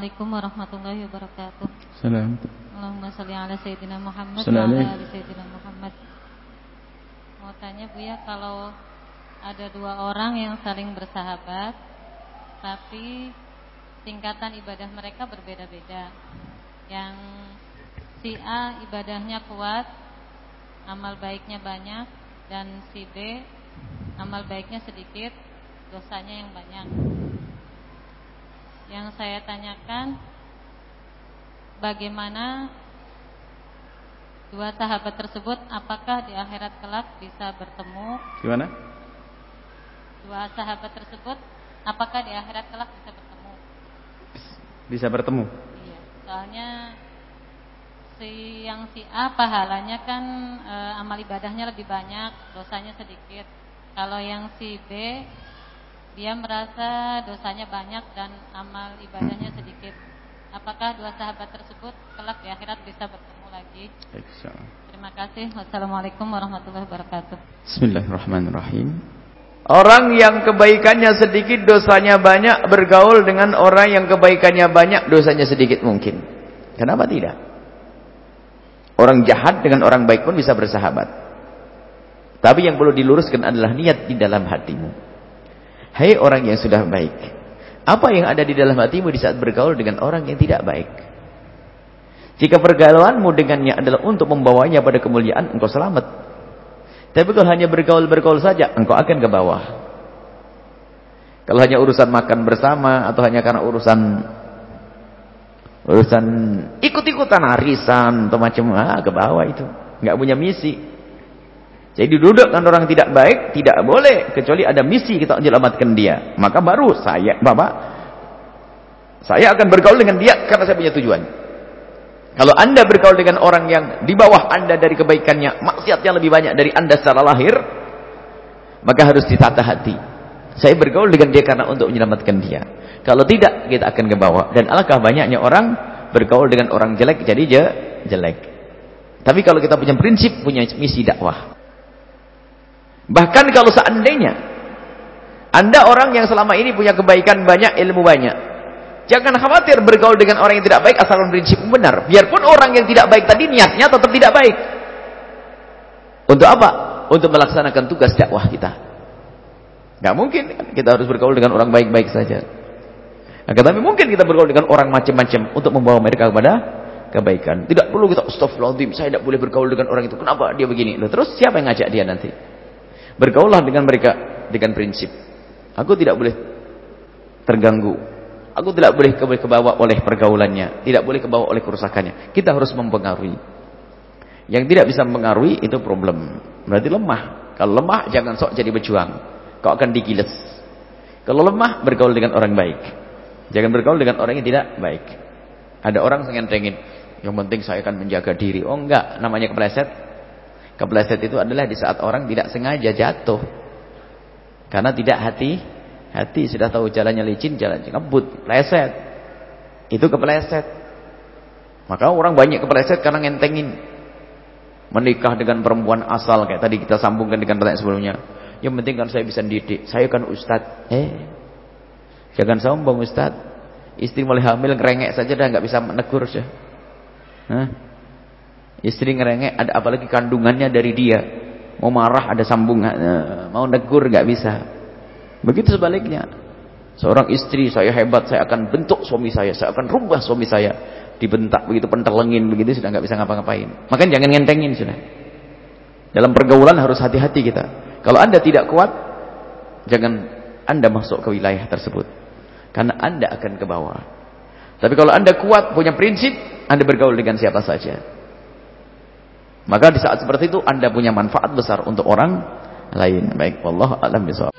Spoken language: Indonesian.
Assalamualaikum warahmatullahi wabarakatuh. Salam. Allahumma salli ala Sayyidina Muhammad wa ala ali Sayyidina Muhammad. Mau tanya Bu ya, kalau ada dua orang yang saling bersahabat, tapi tingkatan ibadah mereka berbeda-beda. Yang si A ibadahnya kuat, amal baiknya banyak, dan si B amal baiknya sedikit, dosanya yang banyak. Yang saya tanyakan, bagaimana dua sahabat tersebut apakah di akhirat kelak bisa bertemu? Gimana? Dua sahabat tersebut apakah di akhirat kelak bisa bertemu? Bisa bertemu. Iya, soalnya si yang si A pahalanya kan e, amal ibadahnya lebih banyak, dosanya sedikit. Kalau yang si B dia merasa dosanya banyak dan amal ibadahnya sedikit. Apakah dua sahabat tersebut kelak di akhirat bisa bertemu lagi? Terima kasih. Wassalamualaikum warahmatullahi wabarakatuh. Bismillahirrahmanirrahim. Orang yang kebaikannya sedikit, dosanya banyak, bergaul dengan orang yang kebaikannya banyak, dosanya sedikit mungkin. Kenapa tidak? Orang jahat dengan orang baik pun bisa bersahabat. Tapi yang perlu diluruskan adalah niat di dalam hatimu. Hai orang yang sudah baik. Apa yang ada di dalam hatimu di saat bergaul dengan orang yang tidak baik? Jika pergaulanmu dengannya adalah untuk membawanya pada kemuliaan, engkau selamat. Tapi kalau hanya bergaul-bergaul saja, engkau akan ke bawah. Kalau hanya urusan makan bersama, atau hanya karena urusan urusan ikut-ikutan arisan, atau macam, ah, ke bawah itu. Enggak punya misi. Jadi dudukkan orang tidak baik, tidak boleh. Kecuali ada misi kita menyelamatkan dia. Maka baru saya, Bapak, saya akan bergaul dengan dia karena saya punya tujuan. Kalau anda bergaul dengan orang yang di bawah anda dari kebaikannya, maksiatnya lebih banyak dari anda secara lahir, maka harus ditata hati. Saya bergaul dengan dia karena untuk menyelamatkan dia. Kalau tidak, kita akan ke bawah. Dan alangkah banyaknya orang bergaul dengan orang jelek, jadi je, jelek. Tapi kalau kita punya prinsip, punya misi dakwah. Bahkan kalau seandainya Anda orang yang selama ini punya kebaikan banyak, ilmu banyak. Jangan khawatir bergaul dengan orang yang tidak baik asalkan prinsip benar. Biarpun orang yang tidak baik tadi niatnya tetap tidak baik. Untuk apa? Untuk melaksanakan tugas dakwah kita. Gak mungkin kita harus bergaul dengan orang baik-baik saja. Nah, tapi mungkin kita bergaul dengan orang macam-macam untuk membawa mereka kepada kebaikan. Tidak perlu kita astagfirullahaladzim, saya tidak boleh bergaul dengan orang itu. Kenapa dia begini? Loh, terus siapa yang ngajak dia nanti? Bergaulah dengan mereka dengan prinsip. Aku tidak boleh terganggu. Aku tidak boleh kebawa oleh pergaulannya. Tidak boleh kebawa oleh kerusakannya. Kita harus mempengaruhi. Yang tidak bisa mempengaruhi itu problem. Berarti lemah. Kalau lemah jangan sok jadi berjuang. Kau akan digiles. Kalau lemah bergaul dengan orang baik. Jangan bergaul dengan orang yang tidak baik. Ada orang yang pengen yang penting saya akan menjaga diri. Oh enggak, namanya kepleset. Kepleset itu adalah di saat orang tidak sengaja jatuh. Karena tidak hati, hati sudah tahu jalannya licin, jalan ngebut, pleset. Itu kepleset. Maka orang banyak kepleset karena ngentengin. Menikah dengan perempuan asal kayak tadi kita sambungkan dengan pertanyaan sebelumnya. Yang penting kan saya bisa didik. Saya kan ustad. Eh, jangan sombong ustad. Istri mulai hamil ngerengek saja dah nggak bisa menegur sih. Istri ngerengek, ada apalagi kandungannya dari dia. Mau marah ada sambungan, eh, mau negur nggak bisa. Begitu sebaliknya. Seorang istri, saya hebat, saya akan bentuk suami saya, saya akan rubah suami saya. Dibentak begitu, pentelengin begitu, sudah nggak bisa ngapa-ngapain. Makanya jangan ngentengin sudah. Dalam pergaulan harus hati-hati kita. Kalau anda tidak kuat, jangan anda masuk ke wilayah tersebut. Karena anda akan ke bawah. Tapi kalau anda kuat, punya prinsip, anda bergaul dengan siapa saja. Maka di saat seperti itu Anda punya manfaat besar untuk orang lain. Baik, Allah alam bisawab.